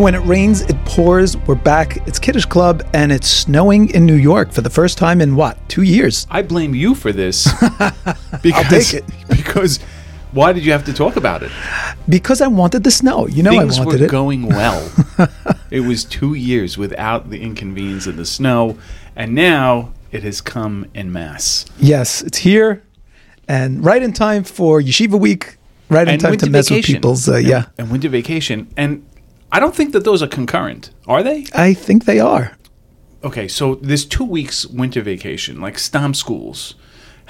And when it rains, it pours. We're back. It's Kiddush Club, and it's snowing in New York for the first time in what, two years? I blame you for this because take it. because why did you have to talk about it? Because I wanted the snow. You know, Things I were wanted it. going well. it was two years without the inconvenience of the snow, and now it has come in mass. yes, it's here, and right in time for Yeshiva Week. Right in And time to mess vacation. with people's. Uh, And- yeah, and winter vacation, and I don't think that those are concurrent, are they? I think they are. Okay, so there's two weeks winter vacation, like STAM schools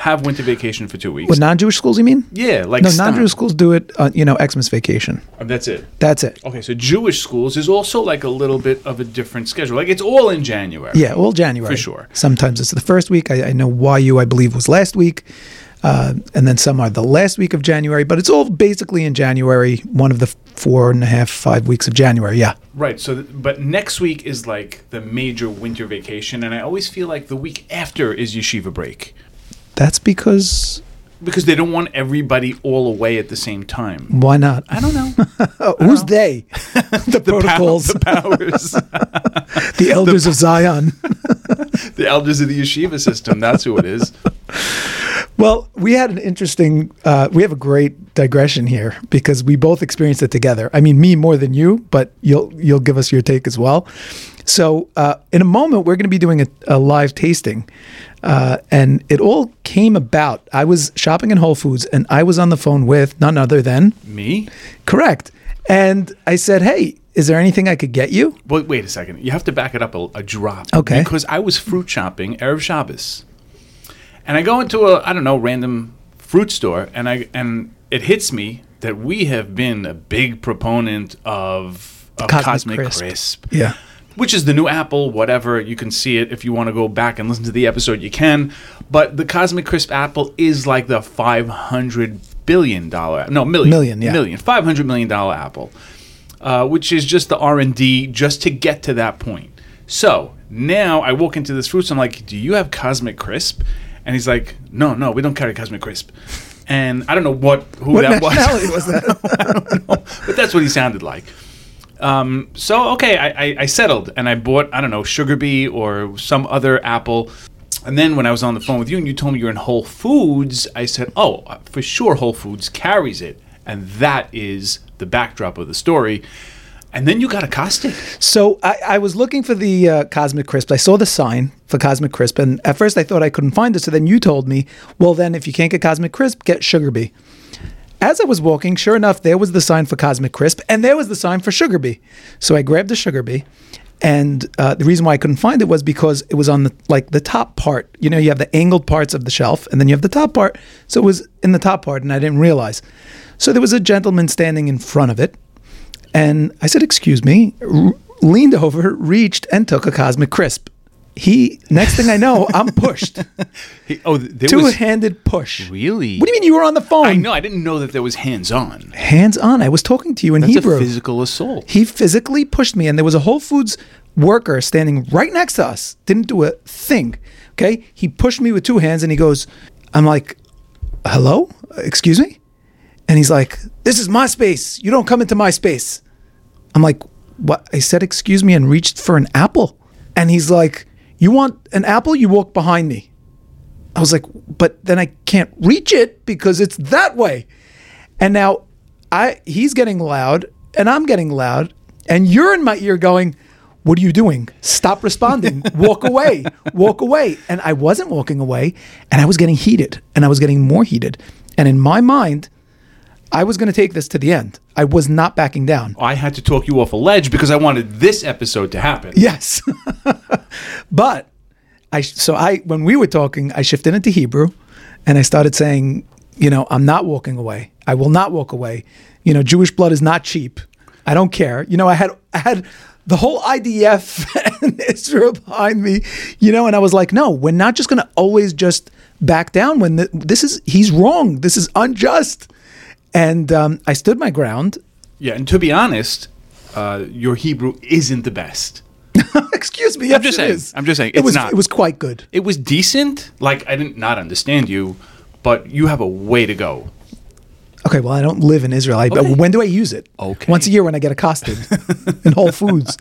have winter vacation for two weeks. What non-Jewish schools? You mean? yeah, like No, non-Jewish schools do it. On, you know, Xmas vacation. Uh, That's it. That's it. Okay, so Jewish schools is also like a little bit of a different schedule. Like it's all in January. Yeah, all January For sure. Sometimes it's the first week. I, I know YU, I believe, was last week, uh, and then some are the last week of January. But it's all basically in January, one of the four and a half, five weeks of January. Yeah, Right. So, th- but next week is like the major winter vacation, and I always feel like the week after is yeshiva break that's because because they don't want everybody all away at the same time. why not? I don't know. Who's they? the, protocols, the powers, the elders of Zion. the elders of the yeshiva system. That's who it is. Well, we had an interesting. Uh, we have a great digression here because we both experienced it together. I mean, me more than you, but you'll you'll give us your take as well. So, uh, in a moment, we're going to be doing a, a live tasting, uh, and it all came about. I was shopping in Whole Foods, and I was on the phone with none other than Me? correct. And I said, "Hey, is there anything I could get you?" Wait, wait a second. You have to back it up a, a drop. Okay. Because I was fruit shopping Erev Shabbos, and I go into a I don't know random fruit store, and I and it hits me that we have been a big proponent of, of Cosmic Cosmic, Crisp. Crisp. Yeah. Which is the new Apple, whatever. You can see it if you want to go back and listen to the episode, you can. But the Cosmic Crisp Apple is like the five hundred billion dollar, no million, Million, yeah. million, five hundred million dollar Apple uh, which is just the R and D just to get to that point. So now I walk into this fruit store. I'm like, "Do you have Cosmic Crisp?" And he's like, "No, no, we don't carry Cosmic Crisp." And I don't know what who What that nationality was, was that? but that's what he sounded like. Um, so okay, I, I, I settled and I bought I don't know Sugar Bee or some other apple. And then when I was on the phone with you and you told me you're in Whole Foods, I said, "Oh, for sure, Whole Foods carries it," and that is the backdrop of the story. And then you got accosted. So I, I was looking for the uh, Cosmic Crisp. I saw the sign for Cosmic Crisp, and at first I thought I couldn't find it. So then you told me, well, then if you can't get Cosmic Crisp, get Sugar Bee. As I was walking, sure enough, there was the sign for Cosmic Crisp, and there was the sign for Sugar Bee. So I grabbed the Sugar Bee, and uh, the reason why I couldn't find it was because it was on the like the top part. You know, you have the angled parts of the shelf, and then you have the top part. So it was in the top part, and I didn't realize. So there was a gentleman standing in front of it, and I said, "Excuse me," r- leaned over, reached, and took a Cosmic Crisp. He, next thing I know, I'm pushed. He- oh, th- there was Two-handed push. really. What do you mean you were on the phone? I know. I didn't know that there was hands on. Hands on. I was talking to you in That's Hebrew. a physical assault. he physically pushed me, and there was a Whole Foods worker standing right next to us. Didn't do a thing. Okay. He pushed me with two hands, and he goes, "I'm like, hello, excuse me," and he's like, "This is my space. You don't come into my space." I'm like, "What?" I said, "Excuse me," and reached for an apple, and he's like, "You want an apple? You walk behind me." I was like, "But then I can't reach it because it's that way." And now I he's getting loud and I'm getting loud and you're in my ear going, "What are you doing? Stop responding. Walk away. Walk away." And I wasn't walking away and I was getting heated and I was getting more heated. And in my mind, I was going to take this to the end. I was not backing down. I had to talk you off a ledge because I wanted this episode to happen. Yes. but I so I when we were talking, I shifted into Hebrew and I started saying, you know, I'm not walking away. I will not walk away. You know, Jewish blood is not cheap. I don't care. You know, I had I had the whole IDF and Israel behind me, you know, and I was like, no, we're not just going to always just back down when the, this is he's wrong. This is unjust. And um, I stood my ground. Yeah, and to be honest, uh, your Hebrew isn't the best. Excuse me. Yes, just it saying. is. I'm just saying, It was not. it was quite good. It was decent. Like I didn't not understand you, but you have a way to go. Okay, well, I don't live in Israel. I, Okay. When do I use it? Okay. Once a year when I get accosted in Whole Foods.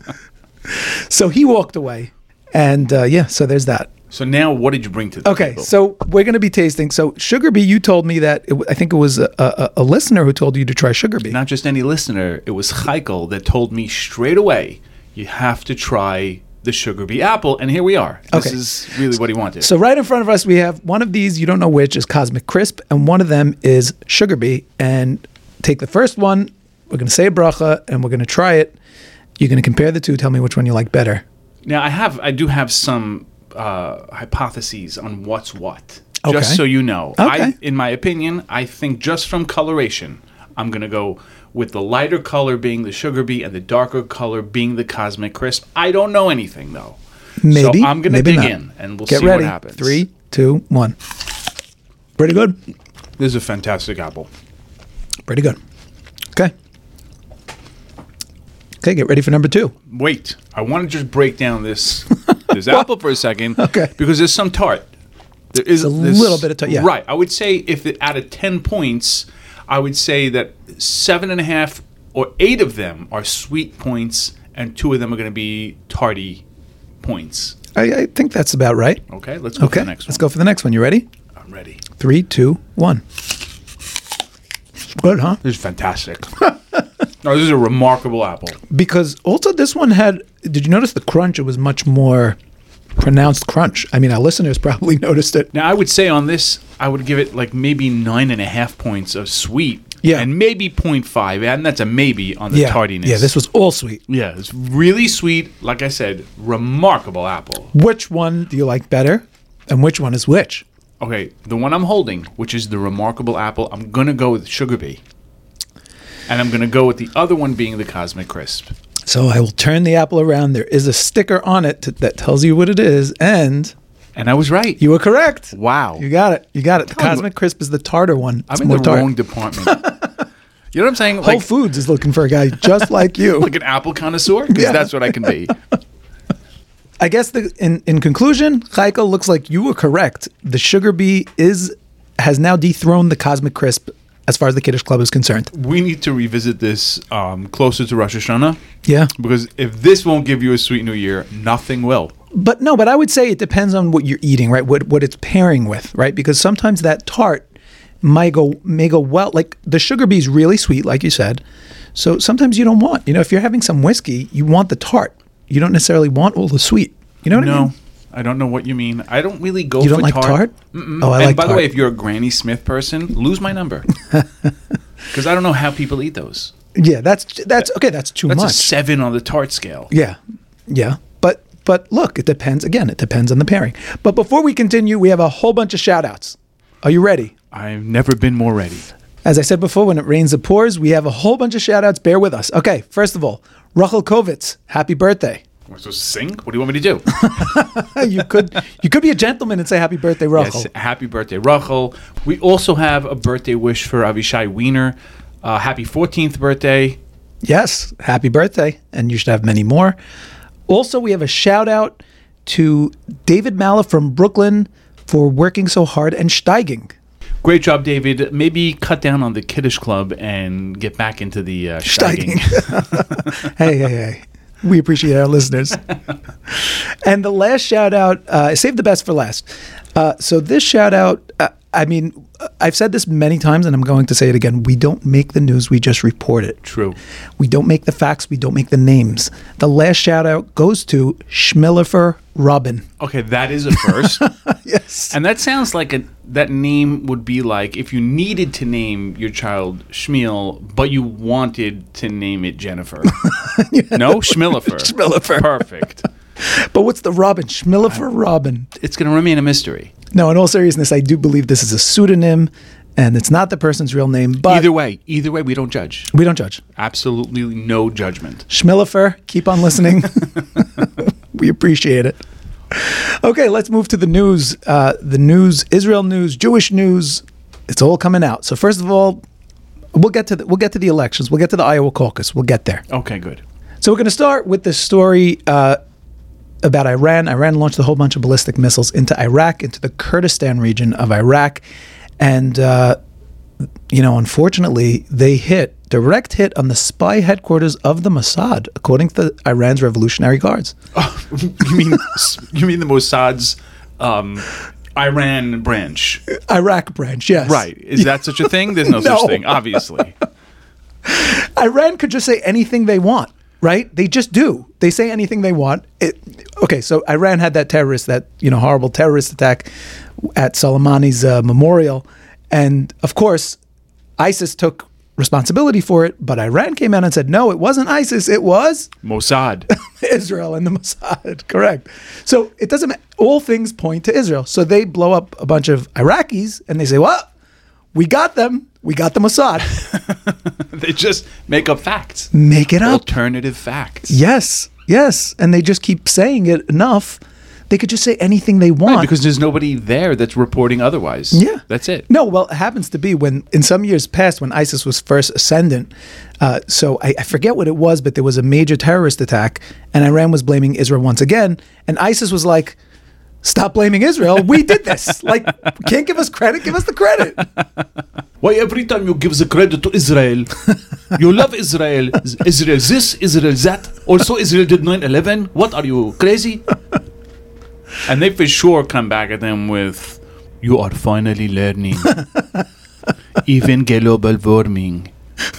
So he walked away. And uh, yeah, so there's that. So now, what did you bring to the Okay, table? so we're going to be tasting. So Sugar Bee, you told me that, it, I think it was a, a, a listener who told you to try Sugar Bee. not just any listener, it was Heikel that told me straight away, you have to try the sugar bee apple, and here we are. This Okay. is really what he wanted. So right in front of us, we have one of these. You don't know which is Cosmic Crisp, and one of them is Sugar Bee. And take the first one. We're going to say a bracha, and we're going to try it. You're going to compare the two. Tell me which one you like better. now, I have, I do have some uh, hypotheses on what's what. Okay. Just so you know, Okay. I, in my opinion, I think just from coloration, I'm gonna go with the lighter color being the sugar bee and the darker color being the cosmic crisp. I don't know anything though. Maybe. So I'm gonna dig not. in and we'll Get see ready. what happens. Three, two, one. Pretty good. This is a fantastic apple. Pretty good. Okay. Okay, get ready for number two. Wait, I want to just break down this this apple for a second. Okay. Because there's some tart. There is a this- little bit of tart, yeah. Right. I would say if it, out of ten points, I would say that seven and a half or eight of them are sweet points, and two of them are going to be tarty points. I, I think that's about right. Okay. Let's go Okay, for the next let's one. go for the next one. You ready? I'm ready. Three, two, one. Good, huh? This is fantastic. no, this is a remarkable apple. Because also this one had. Did you notice the crunch? It was much more pronounced crunch. I mean, our listeners probably noticed it. Now, I would say on this, I would give it like maybe nine and a half points of sweet. Yeah. And maybe 0.5, and that's a maybe on the yeah, tardiness. yeah. This was all sweet. Yeah, it's really sweet. Like I said, remarkable apple. Which one do you like better, and which one is which? Okay, the one I'm holding, which is the remarkable apple, I'm gonna go with sugar bee, and I'm gonna go with the other one being the cosmic crisp. So I will turn the apple around. There is a sticker on it to, that tells you what it is, and And I was right. you were correct. wow, You got it. You got it. The Tell me Cosmic Crisp is the tartar one. I'm in more the tart. wrong department. you know what I'm saying? Whole Like, Foods is looking for a guy just like you. like an apple connoisseur, because Yeah. that's what I can be. I guess the, in in conclusion, Heikel looks like you were correct. The sugar bee is has now dethroned the Cosmic Crisp as far as the Kiddush Club is concerned. We need to revisit this um, closer to Rosh Hashanah. Yeah, Because if this won't give you a sweet new year, nothing will. but no, but I would say it depends on what you're eating, right? What what it's pairing with, right? Because sometimes that tart might go may go well. Like the sugar bee is really sweet, like you said. So sometimes you don't want, you know, if you're having some whiskey, you want the tart. You don't necessarily want all the sweet. You know what I mean? I don't know what you mean. I don't really go You don't for like tart. tart? Mm-mm. Oh, I and like by the way, if you're a Granny Smith person, lose my number. Because I don't know how people eat those. Yeah, that's that's okay. That's too That's a much. seven on the tart scale. Yeah, yeah. But but look, it depends. Again, it depends on the pairing. But before we continue, we have a whole bunch of shout outs. Are you ready? I've never been more ready. As I said before, when it rains, it pours. We have a whole bunch of shout outs. Bear with us. Okay, first of all, Rachel Kovitz, happy birthday. Am I supposed to sing? What do you want me to do? you could you could be a gentleman and say happy birthday, Rachel. yes, happy birthday, Rachel. We also have a birthday wish for Avishai Wiener. Uh, happy 14th birthday. Yes, happy birthday, and you should have many more. Also, we have a shout out to David Mala from Brooklyn for working so hard and steiging. Great job, David. Maybe cut down on the Kiddush Club and get back into the uh, steiging. hey, hey, hey. We appreciate our listeners. and the last shout out, uh, I saved the best for last. Uh, so this shout out, uh, I mean, I've said this many times and I'm going to say it again. We don't make the news, we just report it. True. We don't make the facts, we don't make the names. The last shout out goes to Schmillifer Robin. Okay, that is a first. Yes. And that sounds like a that name would be like if you needed to name your child Schmiel, but you wanted to name it Jennifer. No, Schmillifer. Schmillifer. Perfect. But what's the Robin? Schmillifer Robin. It's going to remain a mystery. No, in all seriousness, I do believe this is a pseudonym and it's not the person's real name, but Either way, either way, we don't judge. we don't judge. Absolutely no judgment. Schmillifer, keep on listening. we appreciate it. Okay, let's move to the news. Uh, the news, Israel news, Jewish news. It's all coming out. So first of all, we'll get to the, we'll get to the elections. We'll get to the Iowa caucus. We'll get there. Okay, good. So we're going to start with this story uh, about Iran. Iran launched a whole bunch of ballistic missiles into Iraq, into the Kurdistan region of Iraq, and uh, you know, unfortunately, they hit direct hit on the spy headquarters of the Mossad, according to Iran's Revolutionary Guards. you mean you mean the Mossad's um, Iran branch? Iraq branch, yes. Right? Is that such a thing? There's no, No. such thing, obviously. Iran could just say anything they want, right? They just do. They say anything they want. It, okay, so Iran had that terrorist, that you know horrible terrorist attack at Soleimani's uh, memorial, and of course, ISIS took responsibility for it. But Iran came out and said, no, it wasn't ISIS. It was Mossad. Israel and the Mossad. Correct. So it doesn't. All things point to Israel. So they blow up a bunch of Iraqis, and they say, well. We got them. We got the Mossad. they just make up facts. Make it up. Alternative facts. Yes, yes. And they just keep saying it enough. They could just say anything they want. Right, because there's nobody there that's reporting otherwise. yeah. That's it. No, well, it happens to be when, in some years past, when ISIS was first ascendant. Uh, so I, I forget what it was, but there was a major terrorist attack, and Iran was blaming Israel once again. And ISIS was like, stop blaming Israel. We did this. like, can't give us credit. Give us the credit. Why every time you give the credit to Israel, you love Israel, Israel this, Israel that. Also, Israel did 9 11. What are you, crazy? And they for sure come back at them with, You are finally learning. Even global warming,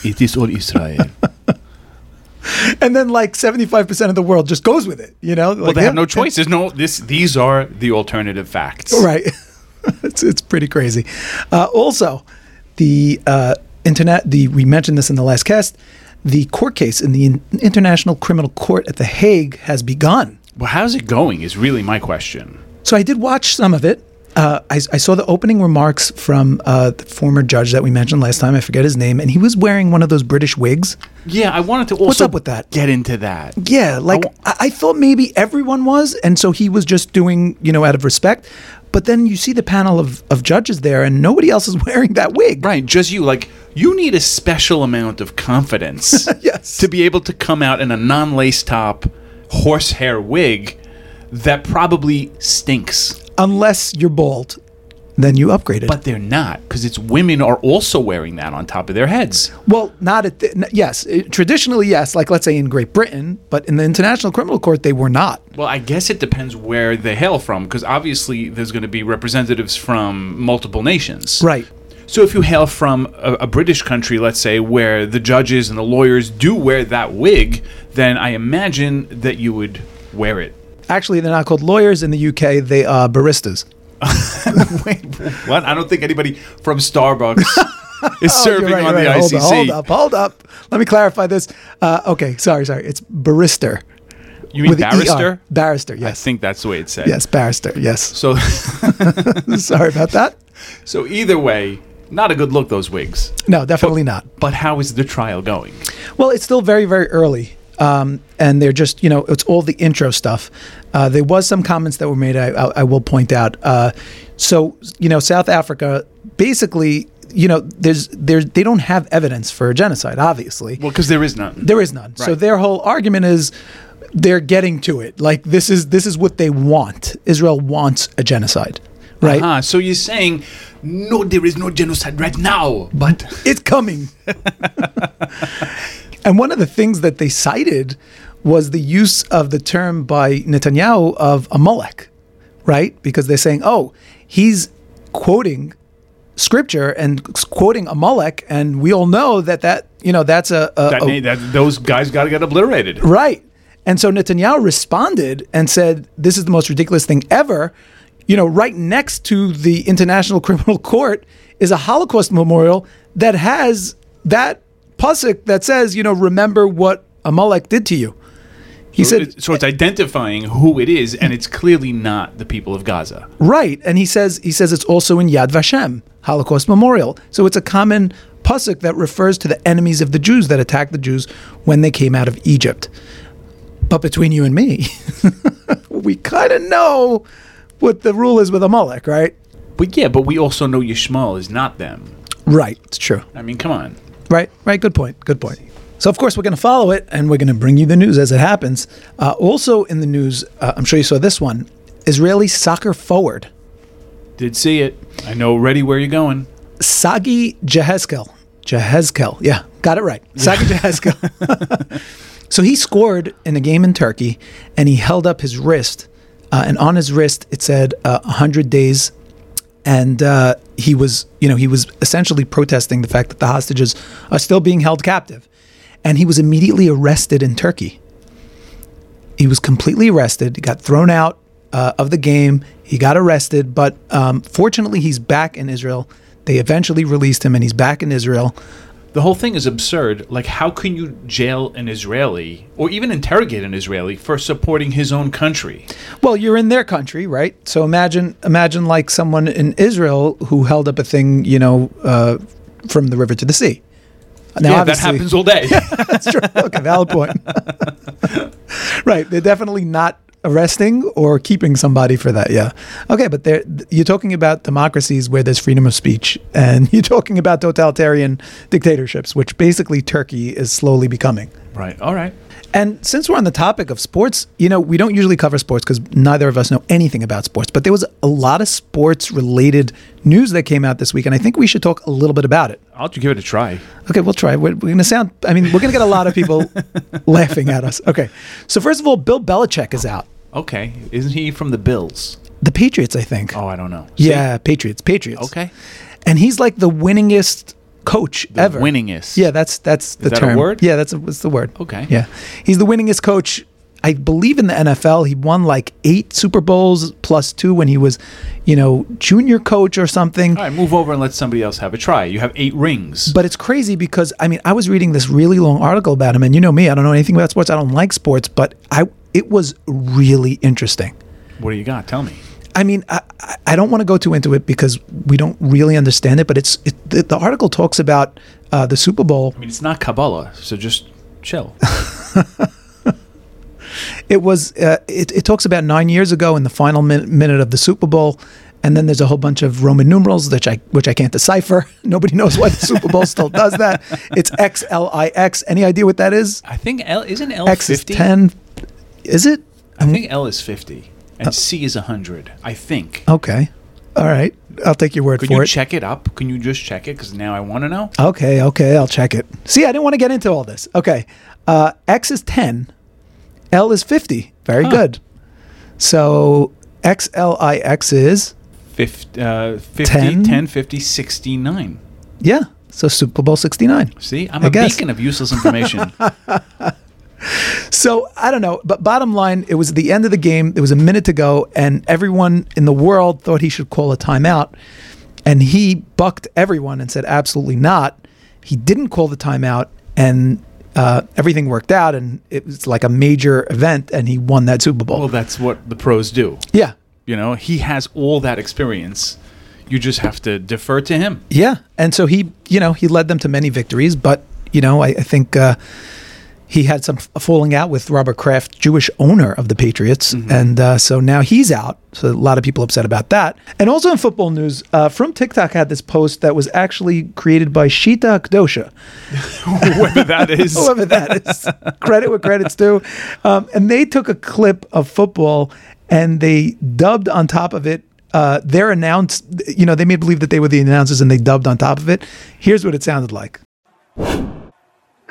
it is all Israel. And then, like, 75% of the world just goes with it, you know? Well, they have no choice. There's no, this, these are the alternative facts. Right. it's it's pretty crazy. Uh, also, the uh, internet. The we mentioned this in the last cast. The court case in the In- International Criminal Court at The Hague has begun. Well, how's it going is really my question. So I did watch some of it. Uh, I, I saw the opening remarks from uh, the former judge that we mentioned last time. I forget his name, and he was wearing one of those British wigs. Yeah, I wanted to also up with that? get into that. Yeah, like wa- I, I thought maybe everyone was, and so he was just doing, you know, out of respect. But then you see the panel of, of judges there, and nobody else is wearing that wig. Right, just you. Like, you need a special amount of confidence Yes. to be able to come out in a non lace top horsehair wig that probably stinks. Unless you're bald, then you upgrade it. But they're not, because it's women are also wearing that on top of their heads. well, not at the, n- yes, it- traditionally yes, like let's say in Great Britain, but in the International Criminal Court they were not. Well, I guess it depends where they hail from, because obviously there's going to be representatives from multiple nations. Right. So if you hail from a, a British country, let's say, where the judges and the lawyers do wear that wig, then I imagine that you would wear it. Actually, they're not called lawyers in the UK. They are baristas. Wait, what? I don't think anybody from Starbucks is Oh, serving right, on you're the. Hold ICC. up, hold up, hold up. Let me clarify this. Uh, okay, sorry, sorry. It's barister. You mean an ER. barrister? Barrister, I think that's the way it's said. Yes, barrister, yes. So, sorry about that. so either way, not a good look. Those wigs. No, definitely not. But how is the trial going? Well, it's still very, very early. Um, and they're just, you know, it's all the intro stuff. Uh, there was some comments that were made, I, I, I will point out. Uh, so, you know, South Africa, basically, you know, there's, there's, they don't have evidence for a genocide, obviously. Well, because there is none. There is none. So their whole argument is they're getting to it. Like this is this is what they want. Israel wants a genocide, right? Ah, so you're saying no, there is no genocide right now, but It's coming. and one of the things that they cited was the use of the term by Netanyahu of a Amalek, right? Because they're saying, oh, he's quoting scripture and quoting a Amalek, and we all know that that you know that's a, a, that, a that those guys got to get obliterated. Right. And so Netanyahu responded and said, This is the most ridiculous thing ever. You know, right next to the International Criminal Court is a Holocaust memorial that has that pusik that says, you know, remember what Amalek did to you. He So, said, so it's identifying who it is, and it's clearly not the people of Gaza. right. And he says he says it's also in Yad Vashem, Holocaust Memorial. So it's a common pusik that refers to the enemies of the Jews that attacked the Jews when they came out of Egypt. But between you and me, we kind of know what the rule is with Amalek, right? But yeah, but we also know Yishmael is not them. Right. It's true. I mean, come on. Right. Right. Good point. Good point. So, of course, we're going to follow it and we're going to bring you the news as it happens. Uh, also, in the news, uh, I'm sure you saw this one Israeli soccer forward Did see it. I know already where you're going. Sagi Jehezkel. Jehezkel. Yeah, got it right. Sagi Jehezkel. so he scored in a game in Turkey and he held up his wrist. Uh, and on his wrist, it said uh, 100 days. And uh, he was, you know, he was essentially protesting the fact that the hostages are still being held captive. And he was immediately arrested in Turkey. He was completely arrested. He got thrown out uh, of the game. He got arrested, but um, fortunately, he's back in Israel. They eventually released him, and he's back in Israel. The whole thing is absurd. Like, how can you jail an Israeli or even interrogate an Israeli for supporting his own country? Well, you're in their country, right? So imagine, imagine like someone in Israel who held up a thing, you know, uh, from the river to the sea. Now, yeah, that happens all day. That's true. Okay, valid point. right, they're definitely not arresting or keeping somebody for that. Yeah. Okay, but you're talking about democracies where there's freedom of speech, and you're talking about totalitarian dictatorships, which basically Turkey is slowly becoming. Right. All right. And since we're on the topic of sports, you know, we don't usually cover sports because neither of us know anything about sports, but there was a lot of sports related news that came out this week, and I think we should talk a little bit about it. I'll give it a try. Okay, we'll try. We're, we're going to sound, I mean, we're going to get a lot of people laughing at us. Okay. So, first of all, Bill Belichick is out. Okay. Isn't he from the Bills? The Patriots, I think. Oh, I don't know. Yeah, Patriots. Patriots. Okay. And he's like the winningest coach The ever. winningest. Yeah, that's that's the that a term. word? Yeah, that's a, that's the word. Okay. Yeah, he's the winningest coach. I believe in the NFL. He won like eight Super Bowls plus two when he was, you know, junior coach or something. All right, move over and let somebody else have a try. You have eight rings. But it's crazy because I mean, I was reading this really long article about him, and you know me, I don't know anything about sports. I don't like sports, but I it was really interesting. what do you got? Tell me. I mean, I, I- don't want to go too into it because we don't really understand it. But it's it, the, the article talks about uh, the Super Bowl. I mean, it's not Kabbalah, so just chill. It was uh, it, it talks about nine years ago in the final min- minute of the Super Bowl, and then there's a whole bunch of Roman numerals which I which I can't decipher. Nobody knows why the Super Bowl still does that. It's X L I X. Any idea what that is? I think L isn't L X is ten. Is it? I think L is fifty and C is hundred. I think. Okay. All right. I'll take your word for it. Could for you it. check it up? Can you just check it? Because now I want to know. Okay, okay, I'll check it. See, I didn't want to get into all this. Okay. Uh, X is 10, L is 50. Very Huh. good. So XLIX is, 50, uh, 50 10? 10, 50, 69. yeah, so Super Bowl 69. See, I'm I a guess. beacon of useless information. So I don't know, but bottom line, it was the end of the game. There was a minute to go, and everyone in the world thought he should call a timeout. And he bucked everyone and said, absolutely not. He didn't call the timeout, and uh, everything worked out, and it was like a major event, and he won that Super Bowl. well, that's what the pros do. yeah, You know, he has all that experience. You just have to defer to him. Yeah, and so he, you know, he led them to many victories, but you know, I, I think uh, he had some falling out with Robert Kraft, Jewish owner of the Patriots, and uh, so now he's out. So a lot of people upset about that. And also in football news, uh, from TikTok had this post that was actually created by Shita Akdosha, Whoever that is. whoever that is. Credit where credit's due. Um, and they took a clip of football and they dubbed on top of it. Uh, their announce, you know, they made believe that they were the announcers and they dubbed on top of it. Here's what it sounded like.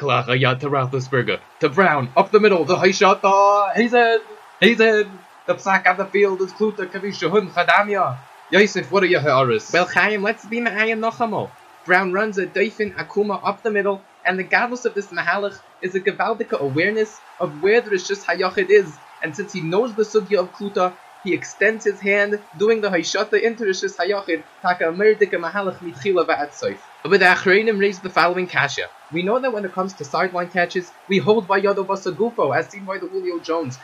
Clara ja to Roethlisberger. To Brown. Up the middle. The high shot. Oh, he's in. He's in. The sack on the field is Kluter Kavisha Hun. Yosef, what are your horrors? Well, Chaim, let's be Ma'ayan Nochamo. Brown runs a Doifin Akuma up the middle, and the gadlus of this Mahalach is a Gavaldika awareness of where the Rishis Hayachid is. And since he knows the Sugya of Kluta, he extends his hand, doing the Haishata into Rishis Hayachid, Taka Amerdika Mahalach Mitchila Va'atsoif. But the Achreinim raised the following kasha. We know that when it comes to sideline catches, we hold by Yodo Basagufo, as seen by the Julio Jones.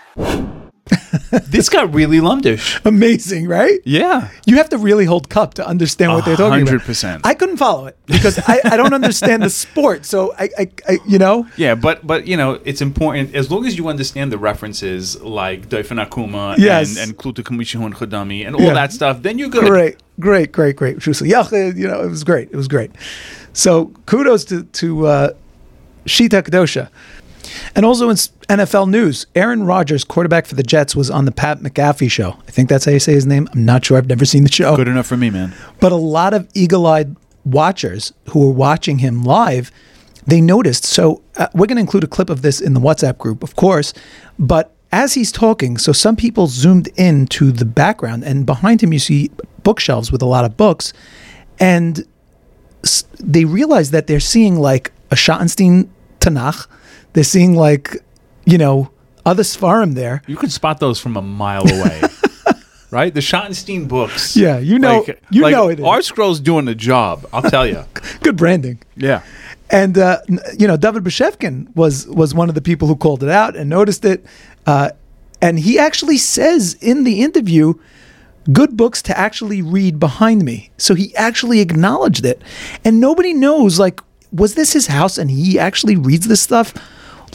This got really lumdish. Amazing, right? Yeah. You have to really hold cup to understand what they're talking about. 100%. I couldn't follow it because I, I don't understand the sport. So I, I, I, you know, Yeah, but but you know it's important as long as you understand the references like Doifin Akuma Yes. and and Kluta Kamishihon Chodami and all Yeah. that stuff, then you're good. great, great, great, great. Shusel you know, it was great. It was great. So kudos to to uh, Shita Kadosha. And also in NFL news, Aaron Rodgers, quarterback for the Jets, was on the Pat McAfee show. I think that's how you say his name. I'm not sure. I've never seen the show. Good enough for me, man. But a lot of eagle-eyed watchers who were watching him live, they noticed. So uh, we're going to include a clip of this in the WhatsApp group, of course. But as he's talking, so some people zoomed in to the background, and behind him you see bookshelves with a lot of books, and they realize that they're seeing like a Schottenstein Tanakh. They're seeing like, you know, other Sfarim there. You can spot those from a mile away. right? The Schottenstein books. Yeah, you know- you like, know it is. ArtScroll's doing the job, I'll tell you. Good branding. yeah. And uh, you know, David Bashevkin was was one of the people who called it out and noticed it. Uh, and he actually says in the interview, "Good books to actually read behind me." So he actually acknowledged it, and nobody knows like was this his house and he actually reads this stuff.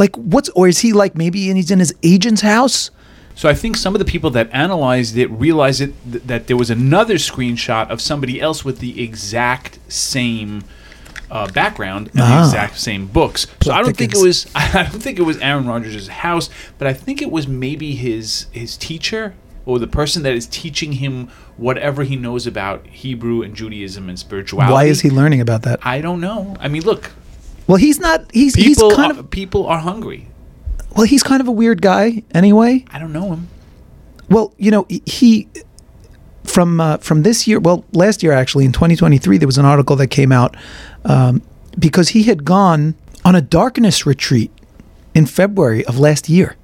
Like what's or is he like maybe and he's in his agent's house? So I think some of the people that analyzed it realized it, th- that there was another screenshot of somebody else with the exact same uh, background and the Ah. exact same books. So I don't think it was I don't think it was Aaron Rodgers' house, but I think it was maybe his his teacher or the person that is teaching him whatever he knows about Hebrew and Judaism and spirituality. Why is he learning about that? I don't know. I mean, look, Well, he's not. He's people he's kind are, of people are hungry. well. He's kind of a weird guy anyway. I don't know him. Well, you know, he from uh, from this year, well, last year actually in 2023, there was an article that came out um, because he had gone on a darkness retreat in February of last year.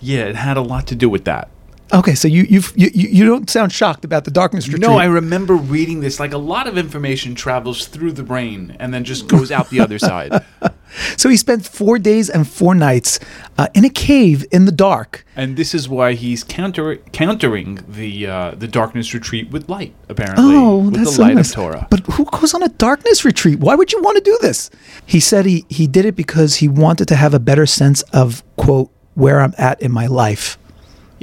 Yeah, it had a lot to do with that. Okay, so you you've, you you don't sound shocked about the darkness retreat. No, I remember reading this. Like a lot of information travels through the brain and then just goes out the other side. so he spent four days and four nights uh, in a cave in the dark. And this is why he's counter countering the uh, the darkness retreat with light. Apparently, Oh, with that's the so light nice. of Torah. But who goes on a darkness retreat? Why would you want to do this? He said he he did it because he wanted to have a better sense of quote where I'm at in my life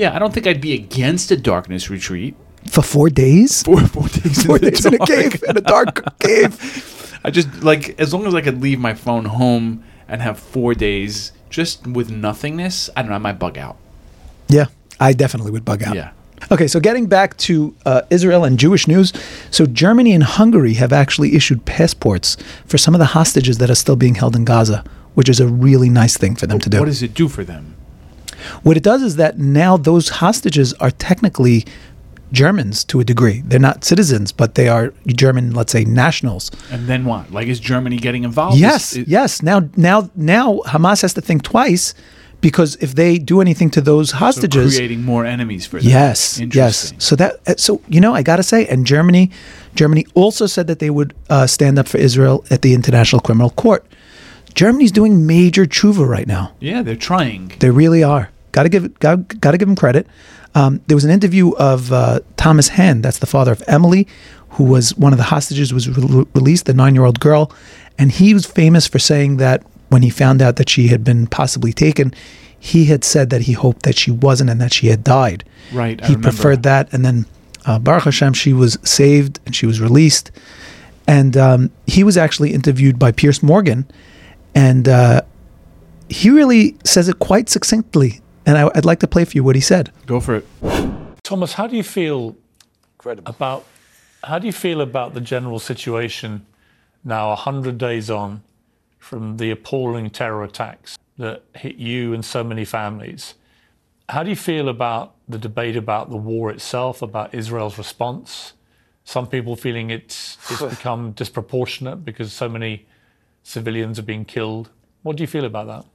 yeah, I don't think I'd be against a darkness retreat. for four days. Four four days, Four in, days in a cave in a dark cave. I just like as long as I could leave my phone home and have four days just with nothingness. I don't know. I might bug out. Yeah, I definitely would bug out. Yeah. Okay, so getting back to uh, Israel and Jewish news. So, Germany and Hungary have actually issued passports for some of the hostages that are still being held in Gaza, which is a really nice thing for them to do. What does it do for them? What it does is that now those hostages are technically Germans to a degree. They're not citizens, but they are German, let's say, nationals. And then what? Like, is Germany getting involved? Yes, Is- is- yes. Now, now, now, Hamas has to think twice because if they do anything to those so hostages, creating more enemies for them. Yes, yes. So that uh, so you know I gotta say, and Germany, Germany also said that they would uh, stand up for Israel at the International Criminal Court. Germany's doing major tshuva right now. Yeah, they're trying. They really are. Got to give got, got to give them credit. Um, there was an interview of uh, Thomas Hand, that's the father of Emily, who was one of the hostages was re- released, the nine year old girl, and he was famous for saying that when he found out that she had been possibly taken, he had said that he hoped that she wasn't and that she had died. Right, he preferred that, and then uh, Baruch Hashem, she was saved and she was released, and um, he was actually interviewed by Piers Morgan, and uh, he really says it quite succinctly. And I, I'd like to play for you what he said. Go for it. Thomas, how do you feel Incredible. about how do you feel about the general situation now, hundred days on from the appalling terror attacks that hit you and so many families? How do you feel about the debate about the war itself, about Israel's response? Some people feeling it's it's become disproportionate because so many civilians are being killed. What do you feel about that?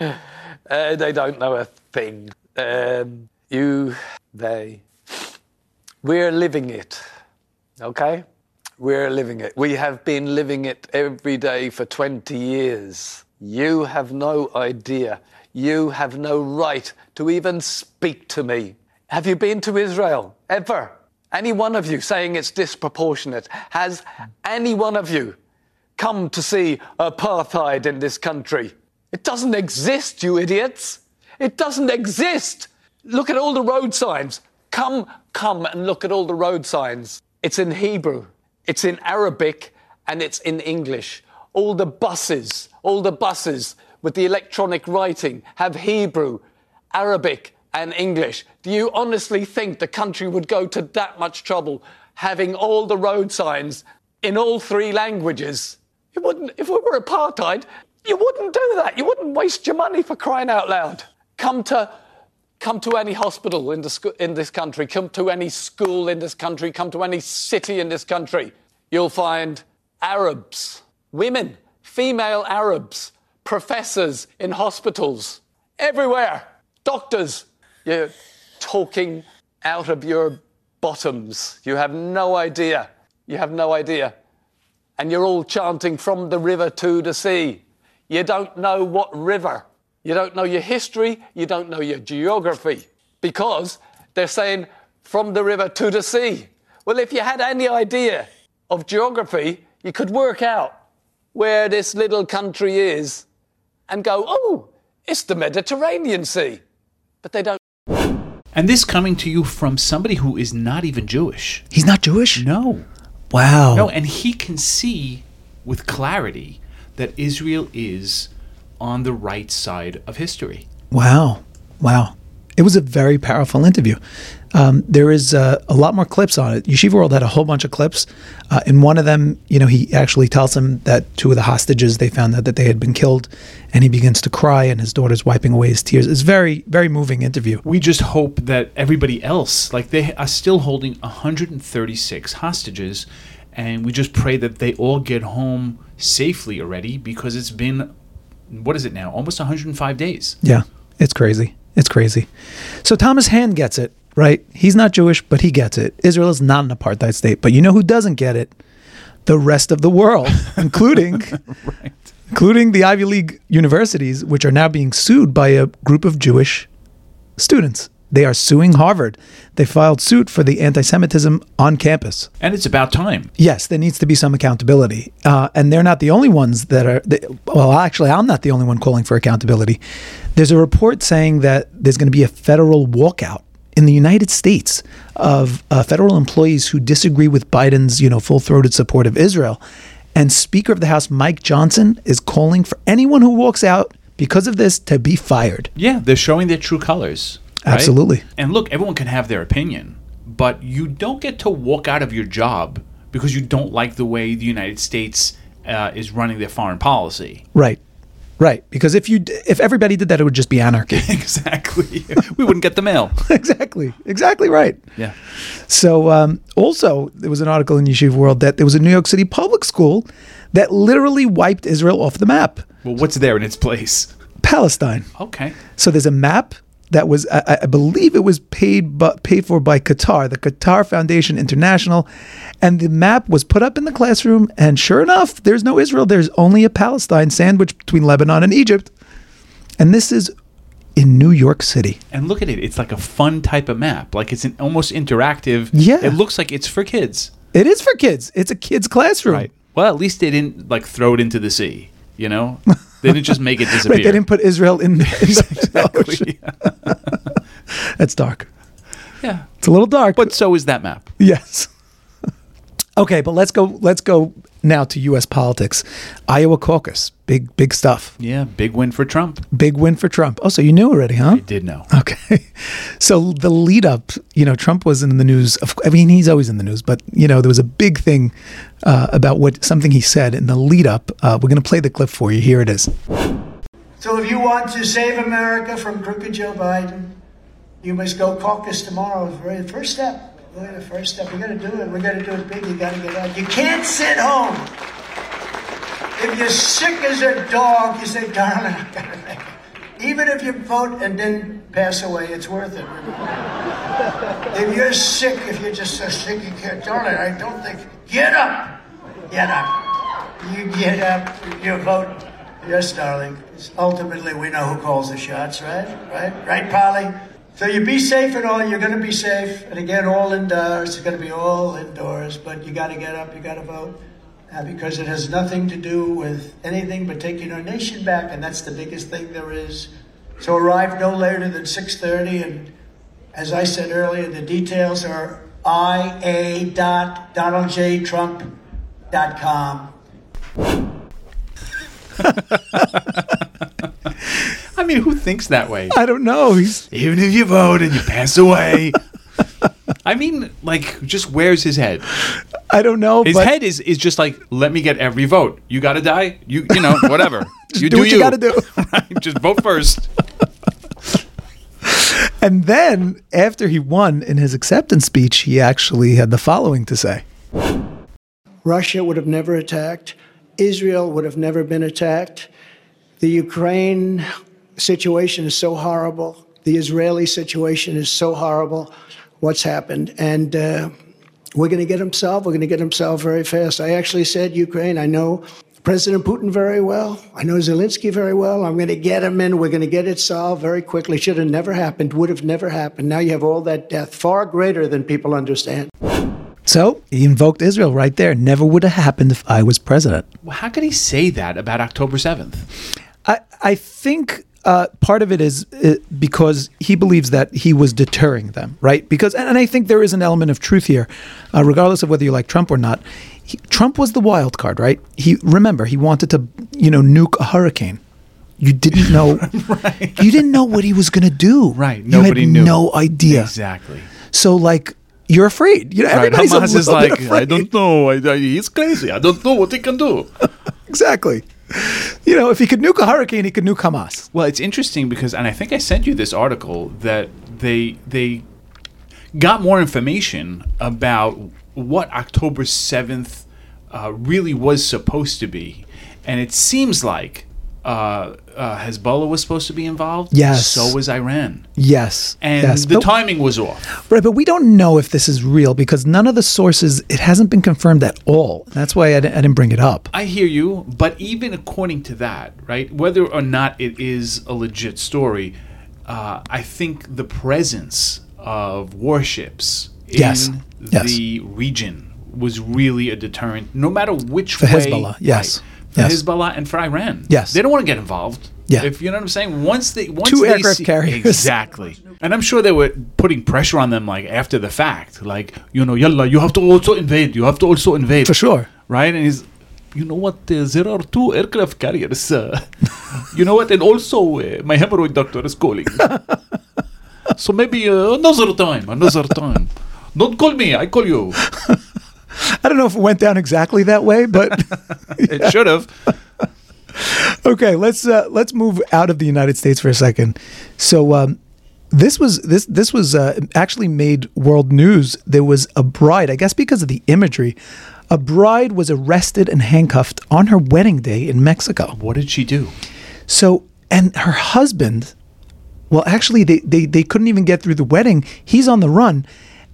Uh, they don't know a thing. Um, you, they. We're living it. Okay? We're living it. We have been living it every day for 20 years. You have no idea. You have no right to even speak to me. Have you been to Israel? Ever? Any one of you saying it's disproportionate? Has any one of you come to see apartheid in this country? It doesn't exist, you idiots. It doesn't exist. Look at all the road signs. Come, come and look at all the road signs. It's in Hebrew, it's in Arabic, and it's in English. All the buses, all the buses with the electronic writing have Hebrew, Arabic, and English. Do you honestly think the country would go to that much trouble having all the road signs in all three languages. You wouldn't, if we were apartheid, you wouldn't do that. You wouldn't waste your money for crying out loud. Come to, come to any hospital in, the, sc- in this country, come to any school in this country, come to any city in this country. You'll find Arabs, women, female Arabs, professors in hospitals, everywhere, doctors. You're talking out of your bottoms. You have no idea. You have no idea. And you're all chanting from the river to the sea. You don't know what river. You don't know your history. You don't know your geography. Because they're saying from the river to the sea. Well, if you had any idea of geography, you could work out where this little country is and go, oh, it's the Mediterranean Sea. But they don't. And this coming to you from somebody who is not even Jewish. He's not Jewish? No. Wow. No, and he can see with clarity that Israel is on the right side of history. Wow. Wow. It was a very powerful interview. Um, there is uh, a lot more clips on it. Yeshiva World had a whole bunch of clips. Uh, in one of them, you know, he actually tells him that two of the hostages they found out that they had been killed, and he begins to cry, and his daughter's wiping away his tears. It's very, very moving interview. We just hope that everybody else, like they are still holding 136 hostages, and we just pray that they all get home safely already because it's been, what is it now, almost 105 days. Yeah, it's crazy. It's crazy. So Thomas Hand gets it, right? He's not Jewish, but he gets it. Israel is not an apartheid state. But you know who doesn't get it? The rest of the world, including including the Ivy League universities, which are now being sued by a group of Jewish students. They are suing Harvard. They filed suit for the anti-Semitism on campus. And it's about time. Yes, there needs to be some accountability, uh, and they're not the only ones that are. They, well, actually, I'm not the only one calling for accountability. There's a report saying that there's going to be a federal walkout in the United States of uh, federal employees who disagree with Biden's, you know, full-throated support of Israel. And Speaker of the House Mike Johnson is calling for anyone who walks out because of this to be fired. Yeah, they're showing their true colors. right? Absolutely. And look, everyone can have their opinion, but you don't get to walk out of your job because you don't like the way the United States uh, is running their foreign policy. Right. Right. Because if you if everybody did that, it would just be anarchy. exactly. we wouldn't get the mail. exactly. Exactly right. Yeah. So, um, also, there was an article in Yeshiva World that there was a New York City public school that literally wiped Israel off the map. Well, what's there in its place? Palestine. Okay. So there's a map that was, I, I believe, it was paid but paid for by Qatar, the Qatar Foundation International, and the map was put up in the classroom. And sure enough, there's no Israel. There's only a Palestine sandwiched between Lebanon and Egypt. And this is in New York City. And look at it. It's like a fun type of map. Like it's an almost interactive. Yeah. It looks like it's for kids. It is for kids. It's a kid's classroom. Right. Well, at least they didn't like throw it into the sea. You know, they didn't just make it disappear. Right, they didn't put Israel in the, in the ocean. That's dark. yeah. It's a little dark, But so is that map. yes. okay, but let's go. Let's go now to U.S. politics. Iowa caucus, big big stuff. Yeah. Big win for Trump. Big win for Trump. Oh, so you knew already, huh? I did know. Okay. So the lead up, you know, Trump was in the news. Of, I mean, he's always in the news, but you know, there was a big thing uh, about what something he said in the lead up. Uh, we're going to play the clip for you. Here it is. So if you want to save America from crooked Joe Biden, you must go caucus tomorrow. It's very- first step. Really the first step. We got to do it. We got to do it big. You got to get out. You can't sit home. If you're sick as a dog, you say, darling, I got to make it. Even if you vote and then pass away, it's worth it. if you're sick, if you're just so sick you can't, darling, I don't think. Get up. Get up. You get up. You vote. Yes, darling. Ultimately, we know who calls the shots, right? Right? Right, Polly? So you be safe and all. You're going to be safe. And again, all indoors. It's going to be all indoors. But you got to get up. You got to vote. Uh, because it has nothing to do with anything but taking our nation back, and that's the biggest thing there is. So arrive no later than 6:30, and as I said earlier, the details are ia.donaldjtrump.com. I mean, who thinks that way? I don't know. He's Even if you vote and you pass away. I mean, like, just where's his head? I don't know. His but head is is just like, let me get every vote. You got to die. You you know whatever. you do what you gotta do. right? Just vote first. And then after he won in his acceptance speech, he actually had the following to say. Russia would have never attacked. Israel would have never been attacked. The Ukraine situation is so horrible. The Israeli situation is so horrible. What's happened? And uh, we're going to get them solved. We're going to get them solved very fast. I actually said, Ukraine, I know President Putin very well. I know Zelensky very well. I'm going to get him in. We're going to get it solved very quickly. Should have never happened. Would have never happened. Now you have all that death, far greater than people understand. So he invoked Israel right there. Never would have happened if I was president. Well, how could he say that about October seventh? I, I think uh, part of it is uh, because he believes that he was deterring them, right? Because, and, and I think there is an element of truth here, uh, regardless of whether you like Trump or not. He, Trump was the wild card, right? He remember he wanted to, you know, nuke a hurricane. You didn't know, right. you didn't know what he was going to do, Right. You Nobody had knew. no idea. Exactly. So, like, you're afraid. You know, Right. everybody's a Hamas is like, I don't know. I, I, he's crazy. I don't know what he can do. exactly. You know, if he could nuke a hurricane, he could nuke Hamas. Well, it's interesting because, and I think I sent you this article that they they got more information about what October seventh uh, really was supposed to be, and it seems like uh, uh, Hezbollah was supposed to be involved. Yes. So was Iran, Yes, and yes, the but- timing was off. Right, but we don't know if this is real because none of the sources, it hasn't been confirmed at all. That's why I, didn't bring it up. I hear you, but even according to that, right, whether or not it is a legit story, uh, I think the presence of warships in yes. the region was really a deterrent, no matter which For way. Hezbollah, yes, right, yes. Hezbollah and for Iran. Yes. they don't want to get involved. Yeah. if you know what I'm saying. Once they once Two they aircraft see- carriers. exactly, and I'm sure they were putting pressure on them like after the fact, like you know, yalla, you have to also invade. You have to also invade For sure. right? And he's, you know what? Uh, there are two aircraft carriers. Uh, you know what? And also, uh, my hemorrhoid doctor is calling. so maybe uh, another time, another time. Don't call me. I call you. I don't know if it went down exactly that way, but It should have. okay, let's uh, let's move out of the United States for a second. So um, this was this this was uh, actually made world news. There was a bride, I guess, because of the imagery. A bride was arrested and handcuffed on her wedding day in Mexico. What did she do? So, and her husband, well, actually, they, they, they couldn't even get through the wedding. He's on the run.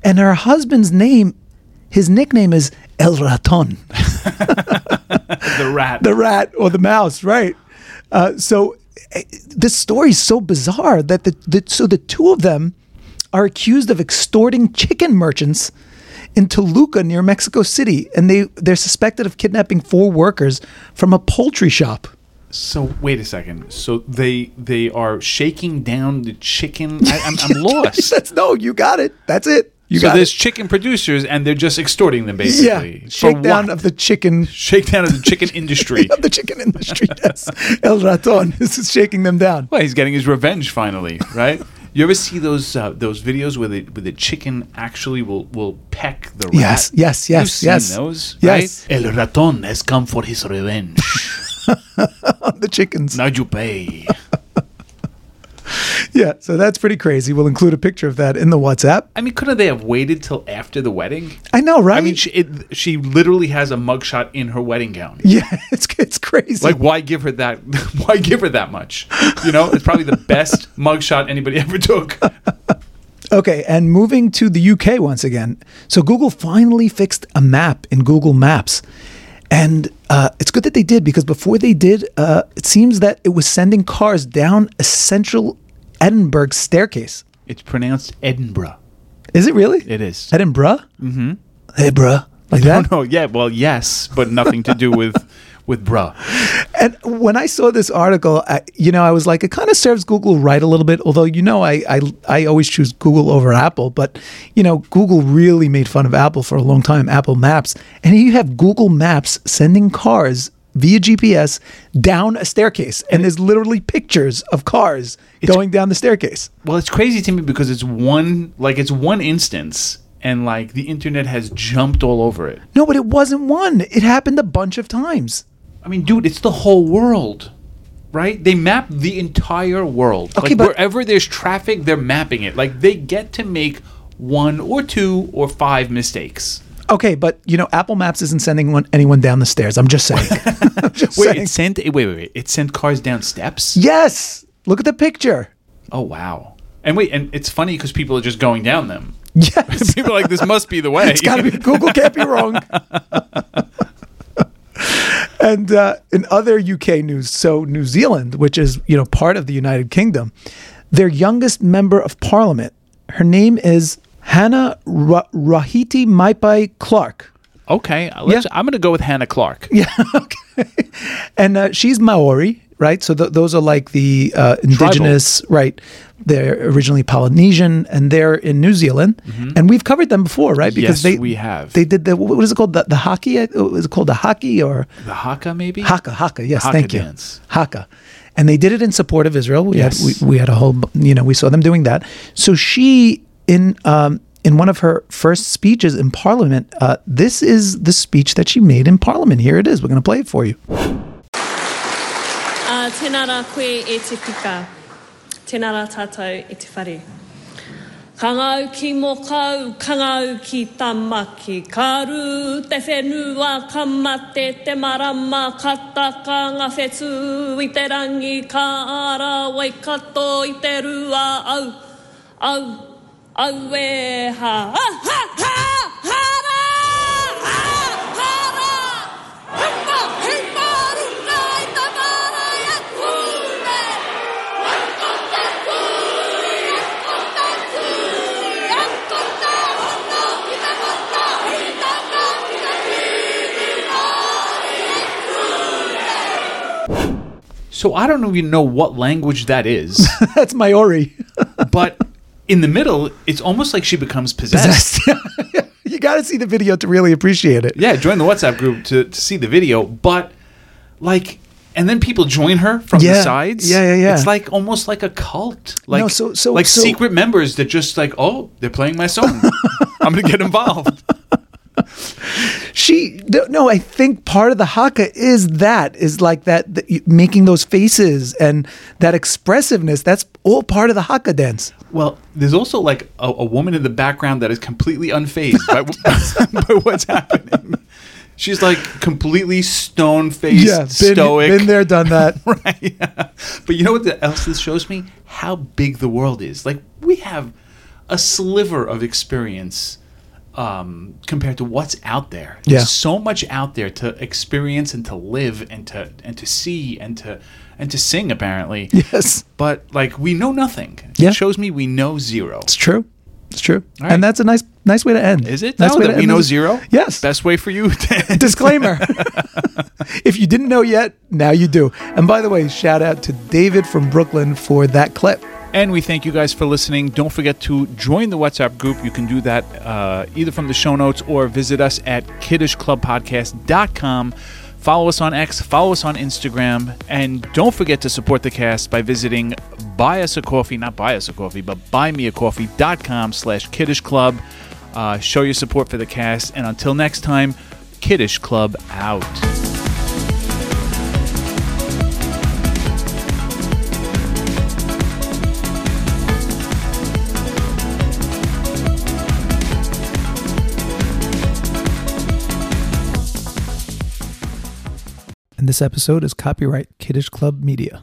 And her husband's name, his nickname is El Raton, The rat. the rat or the mouse, right? Uh, so, eh, this story is so bizarre that the, the so the two of them are accused of extorting chicken merchants in Toluca near Mexico City, and they they're suspected of kidnapping four workers from a poultry shop. so wait a second. So they they are shaking down the chicken. I, I'm, I'm lost. That's no, you got it. That's it. You so got there's it. chicken producers, and they're just extorting them basically. For shakedown what? of the chicken shakedown of the chicken industry. of the chicken industry. Yes, El Raton this is shaking them down. Well, he's getting his revenge finally, right? You ever see those uh, those videos where the where the chicken actually will will peck the rat? Yes, yes, yes, You've seen yes. those, Yes. right? El raton has come for his revenge. On the chickens. now you pay. Yeah, so that's pretty crazy. We'll include a picture of that in the WhatsApp. I mean, couldn't they have waited till after the wedding? I know, right? I mean, she, it, she literally has a mugshot in her wedding gown. yeah, it's it's crazy. Like, why give her that? Why give her that much? You know, it's probably the best mugshot anybody ever took. Okay, and moving to the UK once again. So Google finally fixed a map in Google Maps. And uh, it's good that they did because before they did, uh, it seems that it was sending cars down a central Edinburgh staircase. It's pronounced Edinburgh. Is it really? It is. Edinburgh? Hey, bruh. Like that? No, yeah, well, yes, but nothing to do with with bruh. And when I saw this article, I, you know, I was like, it kind of serves Google right a little bit. Although, you know, I, I I always choose Google over Apple, but you know, Google really made fun of Apple for a long time. Apple Maps, and you have Google Maps sending cars via GPS down a staircase, and there's literally pictures of cars going down the staircase. Well, it's crazy to me because it's one like it's one instance and like the internet has jumped all over it. No, but it wasn't one. It happened a bunch of times. I mean, dude, it's the whole world, right? They map the entire world. Okay, like but- wherever there's traffic, they're mapping it. Like they get to make one or two or five mistakes. Okay, but you know, Apple Maps isn't sending one, anyone down the stairs. I'm just saying. I'm just Wait, saying. it sent wait, wait, wait. It sent cars down steps. Yes. Look at the picture. Oh wow. And wait, and it's funny because people are just going down them. Yes. People are like, this must be the way. it's got to be. Google can't be wrong. And uh, in other UK news, so New Zealand, which is you know part of the United Kingdom, their youngest member of Parliament, her name is Hana Ra- Rahiti Maipai Clarke. Okay, Yeah. I'm going to go with Hana Clarke. Yeah, okay. And uh, she's Maori, right? So th- those are like the uh, indigenous, right? They're originally Polynesian, and they're in New Zealand, and we've covered them before, right? Yes, they we have. They did the what is it called? The, the hockey? Uh, Is it called the hockey or The Haka, maybe? haka? Haka. Yes, Haka thank you. Haka. And they did it in support of Israel. We Yes. had we, we had a whole you know we saw them doing that. So she in um, in one of her first speeches in Parliament, uh, this is the speech that she made in Parliament. Here it is. We're going to play it for you. Tēnā rā koe e te whika, tēnā rā tātou e te whare. Ka ngau ki mokau, ka ngau ki tamaki. Ka ru te whenua, ka mate te marama, ka taka ngā whetū i te rangi, ka ara wai kato i te rua au, au, au e ha. Ha, ha, ha, So I don't even know what language that is, That's Maori. but in the middle, it's almost like she becomes possessed. you got to see the video to really appreciate it. Yeah, join the WhatsApp group to, to see the video, but like, and then people join her from Yeah. the sides. Yeah, yeah, yeah. It's like almost like a cult, like No, so- so- like so- secret members that just like, oh, they're playing my song. I'm gonna get involved. She no, I think part of the haka is that is like that, that making those faces and that expressiveness. That's all part of the haka dance. Well, there's also like a, a woman in the background that is completely unfazed by, by what's happening. She's like completely stone faced, been, stoic. been there, done that. right? Yeah. But you know what else this shows me? How big the world is. Like we have a sliver of experience um, compared to what's out there. Yeah. There's so much out there to experience and to live and to and to see and to and to sing. Apparently, Yes, but like we know nothing. Yeah. It shows me we know zero. it's true. It's true, right. and that's a nice, nice way to end. Is it? Nice No, way that to we know this- zero. Yes. Best way for you. to- Disclaimer. if you didn't know yet, now you do. And by the way, shout out to David from Brooklyn for that clip. And we thank you guys for listening. Don't forget to join the WhatsApp group. You can do that uh, either from the show notes or visit us at kiddushclubpodcast.com. Follow us on X, follow us on Instagram, and don't forget to support the cast by visiting buy us a coffee, not buy us a coffee, but buymeacoffee.com slash kiddush club. Uh, show your support for the cast, and until next time, Kiddush Club out. This episode is copyright Kiddush Club Media.